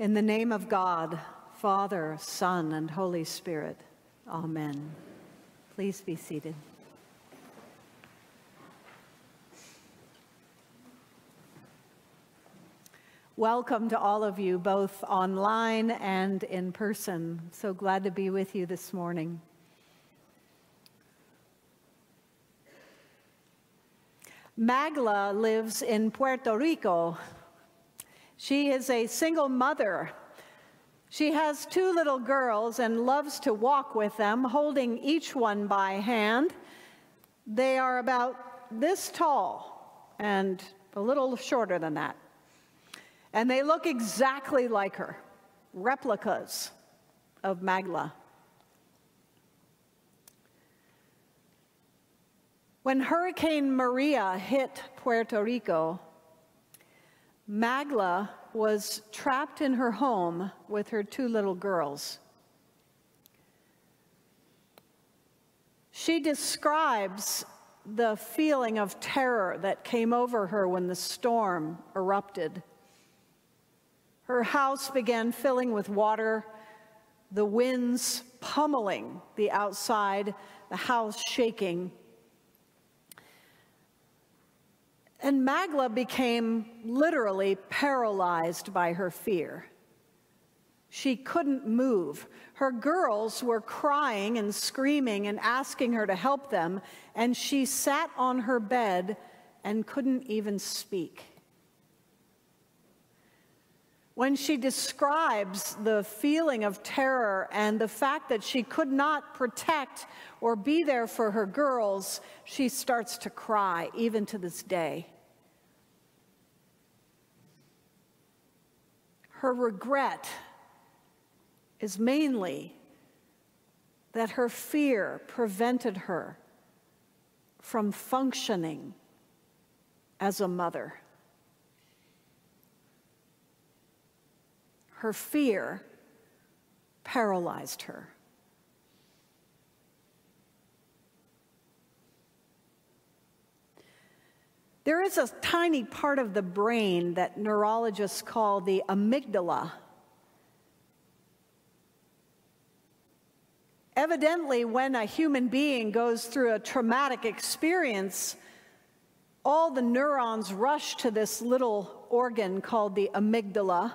In the name of God, Father, Son, and Holy Spirit, Amen. Please be seated. Welcome to all of you, both online and in person. So glad to be with you this morning. Magla lives in Puerto Rico. She is a single mother. She has two little girls and loves to walk with them, holding each one by hand. They are about this tall and a little shorter than that. And they look exactly like her, replicas of Magla. When Hurricane Maria hit Puerto Rico, Magla was trapped in her home with her two little girls. She describes the feeling of terror that came over her when the storm erupted. Her house began filling with water, the winds pummeling the outside, the house shaking. And Magla became literally paralyzed by her fear. She couldn't move. Her girls were crying and screaming and asking her to help them, and she sat on her bed and couldn't even speak when she describes the feeling of terror and the fact that she could not protect or be there for her girls, she starts to cry, even to this day. Her regret is mainly that her fear prevented her from functioning as a mother. Her fear paralyzed her. There is a tiny part of the brain that neurologists call the amygdala. Evidently, when a human being goes through a traumatic experience, all the neurons rush to this little organ called the amygdala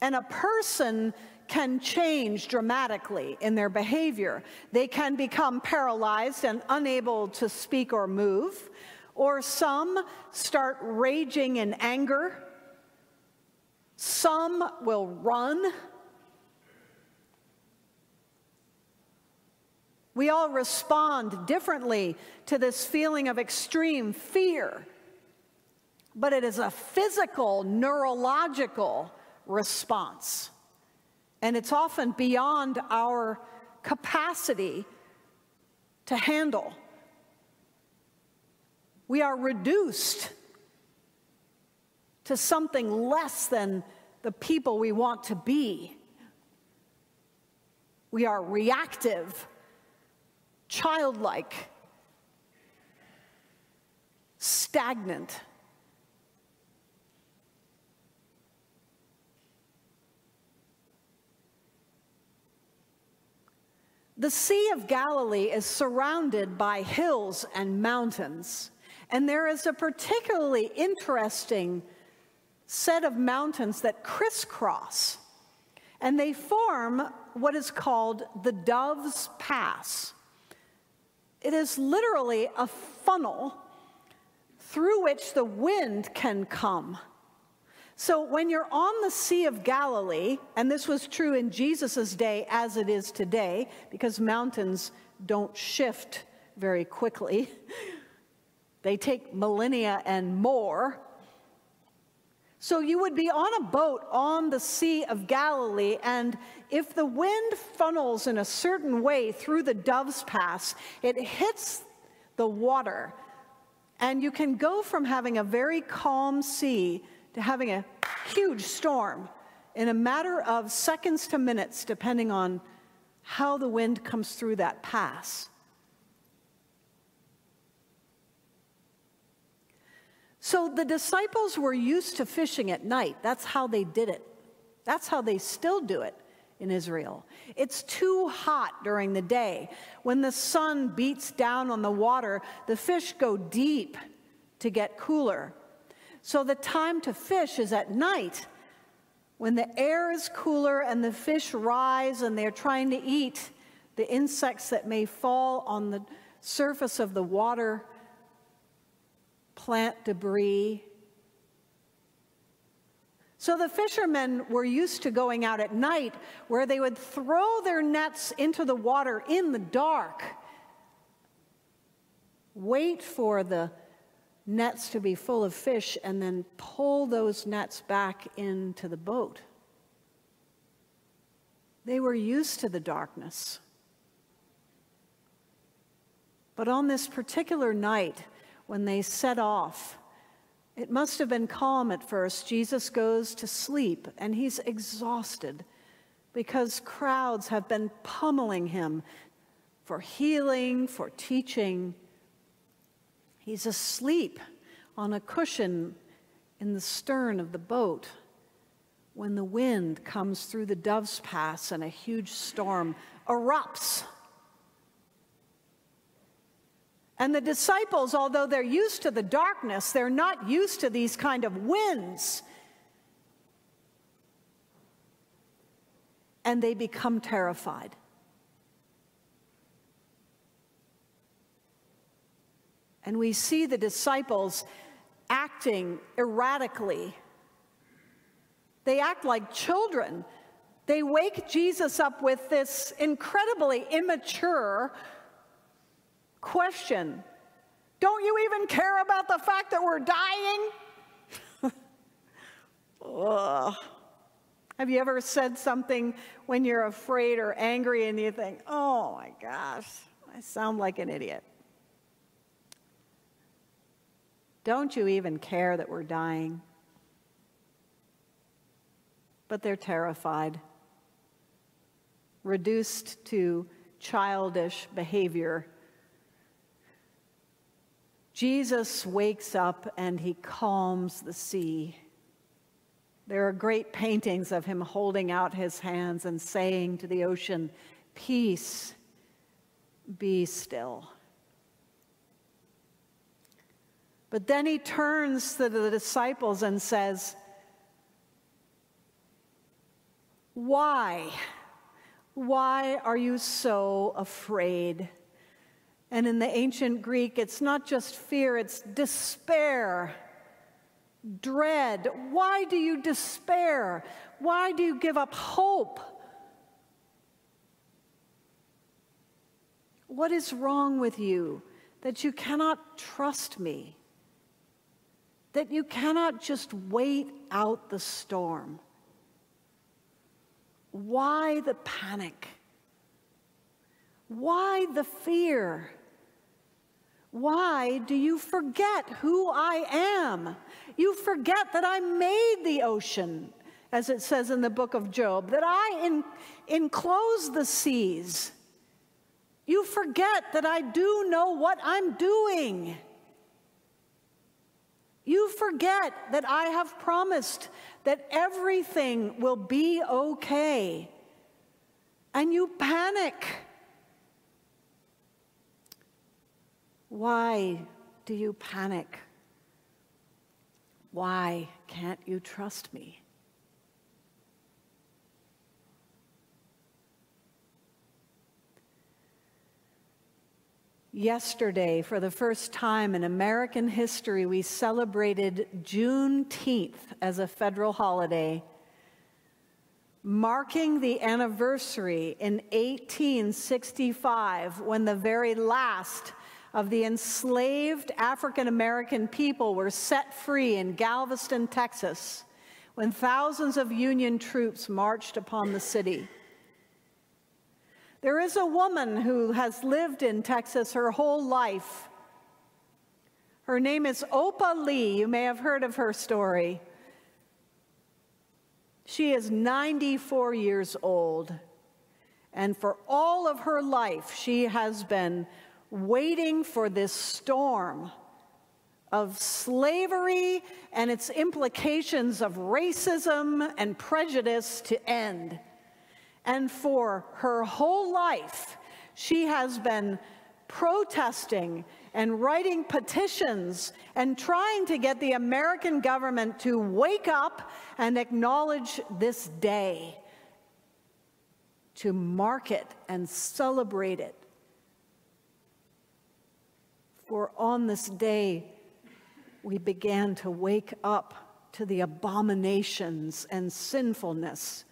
and a person can change dramatically in their behavior. They can become paralyzed and unable to speak or move, or some start raging in anger. Some will run. We all respond differently to this feeling of extreme fear, but it is a physical, neurological response. And it's often beyond our capacity to handle. We are reduced to something less than the people we want to be. We are reactive, childlike, stagnant. The Sea of Galilee is surrounded by hills and mountains, and there is a particularly interesting set of mountains that crisscross, and they form what is called the Dove's Pass. It is literally a funnel through which the wind can come. So when you're on the Sea of Galilee, and this was true in Jesus' day as it is today, because mountains don't shift very quickly, they take millennia and more. So you would be on a boat on the Sea of Galilee, and if the wind funnels in a certain way through the Dove's Pass, it hits the water. And you can go from having a very calm sea to having a huge storm in a matter of seconds to minutes, depending on how the wind comes through that pass. So the disciples were used to fishing at night. That's how they did it. That's how they still do it in Israel. It's too hot during the day. When the sun beats down on the water, the fish go deep to get cooler. So the time to fish is at night when the air is cooler and the fish rise and they're trying to eat the insects that may fall on the surface of the water, plant debris. So the fishermen were used to going out at night where they would throw their nets into the water in the dark, wait for the nets to be full of fish, and then pull those nets back into the boat. They were used to the darkness. But on this particular night, when they set off, it must have been calm at first. Jesus goes to sleep and he's exhausted because crowds have been pummeling him for healing, for teaching. He's asleep on a cushion in the stern of the boat when the wind comes through the Dove's Pass and a huge storm erupts. And the disciples, although they're used to the darkness, they're not used to these kind of winds. And they become terrified. And we see the disciples acting erratically. They act like children. They wake Jesus up with this incredibly immature question Don't you even care about the fact that we're dying? Have you ever said something when you're afraid or angry and you think, oh my gosh, I sound like an idiot? Don't you even care that we're dying? But they're terrified, reduced to childish behavior. Jesus wakes up and he calms the sea. There are great paintings of him holding out his hands and saying to the ocean, Peace, be still. But then he turns to the disciples and says, Why? Why are you so afraid? And in the ancient Greek, it's not just fear, it's despair, dread. Why do you despair? Why do you give up hope? What is wrong with you that you cannot trust me? That you cannot just wait out the storm. Why the panic? Why the fear? Why do you forget who I am? You forget that I made the ocean, as it says in the book of Job, that I in, enclose the seas. You forget that I do know what I'm doing. You forget that I have promised that everything will be okay. And you panic. Why do you panic? Why can't you trust me? Yesterday, for the first time in American history, we celebrated Juneteenth as a federal holiday, marking the anniversary in 1865 when the very last of the enslaved African American people were set free in Galveston, Texas, when thousands of Union troops marched upon the city. There is a woman who has lived in Texas her whole life. Her name is Opal Lee. You may have heard of her story. She is 94 years old. And for all of her life, she has been waiting for this storm of slavery and its implications of racism and prejudice to end. And for her whole life, she has been protesting and writing petitions and trying to get the American government to wake up and acknowledge this day, to mark it and celebrate it. For on this day, we began to wake up to the abominations and sinfulness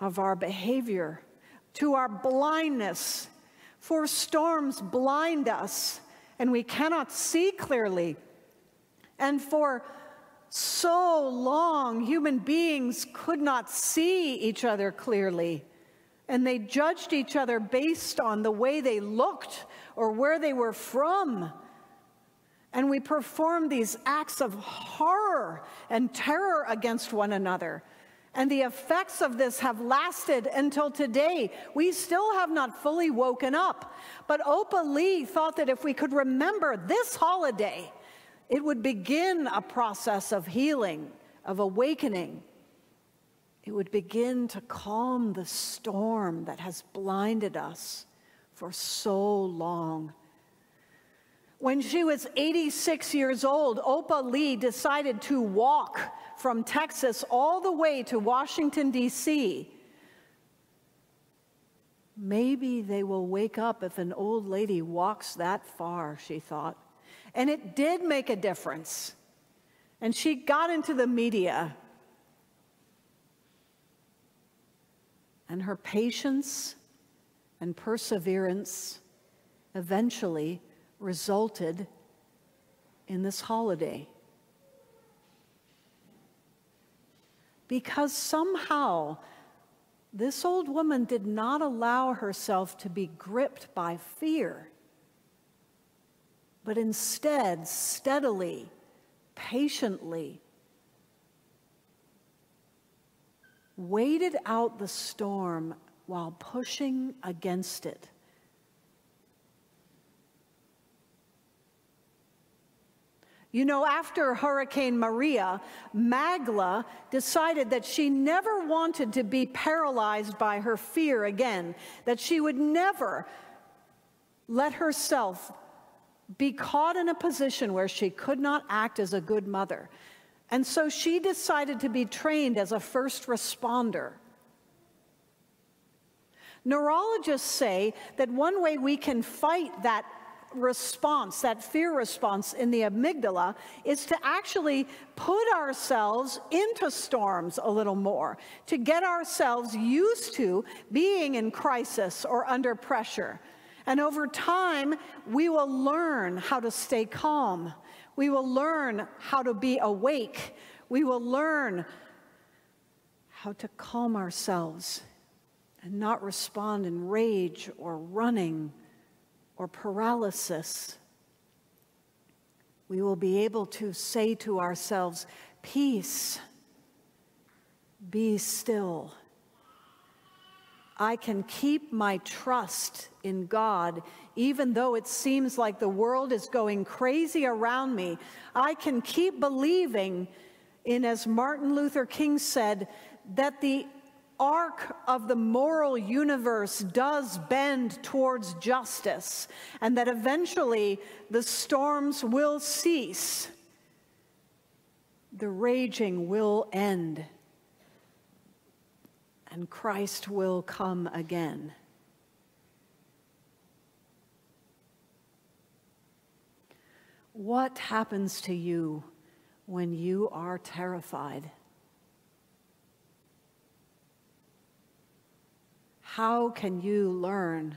of our behavior, to our blindness for storms blind us and we cannot see clearly. And for so long, human beings could not see each other clearly. And they judged each other based on the way they looked or where they were from. And we performed these acts of horror and terror against one another. And the effects of this have lasted until today. We still have not fully woken up. But Opal Lee thought that if we could remember this holiday, it would begin a process of healing, of awakening. It would begin to calm the storm that has blinded us for so long. When she was 86 years old, Opal Lee decided to walk from Texas all the way to Washington, D.C. Maybe they will wake up if an old lady walks that far, she thought. And it did make a difference. And she got into the media. And her patience and perseverance eventually resulted in this holiday. Because somehow this old woman did not allow herself to be gripped by fear, but instead, steadily, patiently, waited out the storm while pushing against it. You know, after Hurricane Maria, Magla decided that she never wanted to be paralyzed by her fear again, that she would never let herself be caught in a position where she could not act as a good mother. And so she decided to be trained as a first responder. Neurologists say that one way we can fight that response, that fear response in the amygdala, is to actually put ourselves into storms a little more, to get ourselves used to being in crisis or under pressure. And over time, we will learn how to stay calm. We will learn how to be awake. We will learn how to calm ourselves and not respond in rage or running or paralysis, we will be able to say to ourselves, Peace, be still. I can keep my trust in God even though it seems like the world is going crazy around me. I can keep believing in, as Martin Luther King said, that the arc of the moral universe does bend towards justice, and that eventually the storms will cease, the raging will end, and Christ will come again. What happens to you when you are terrified? How can you learn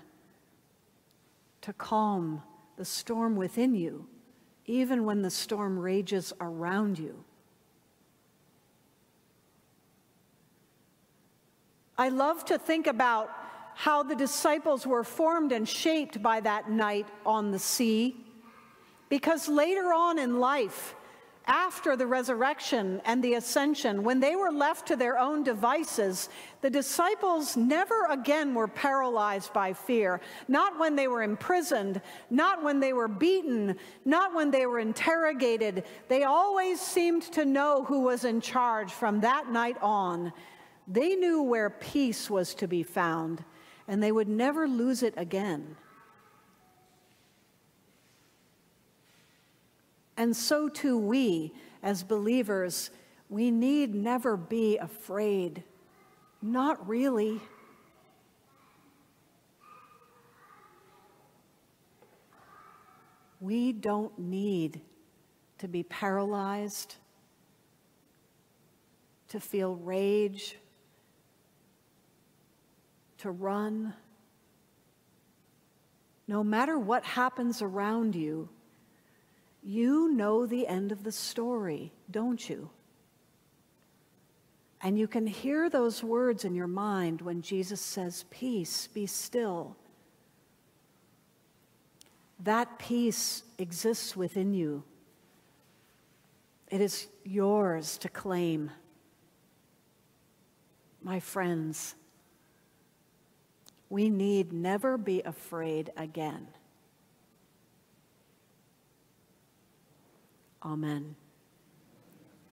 to calm the storm within you, even when the storm rages around you? I love to think about how the disciples were formed and shaped by that night on the sea, because later on in life, after the resurrection and the ascension, when they were left to their own devices, the disciples never again were paralyzed by fear. Not when they were imprisoned, not when they were beaten, not when they were interrogated. They always seemed to know who was in charge from that night on. They knew where peace was to be found, and they would never lose it again. And so too we, as believers, we need never be afraid. Not really. We don't need to be paralyzed, to feel rage, to run. No matter what happens around you, you know the end of the story, don't you? And you can hear those words in your mind when Jesus says, Peace, be still. That peace exists within you. It is yours to claim. My friends, we need never be afraid again. Amen.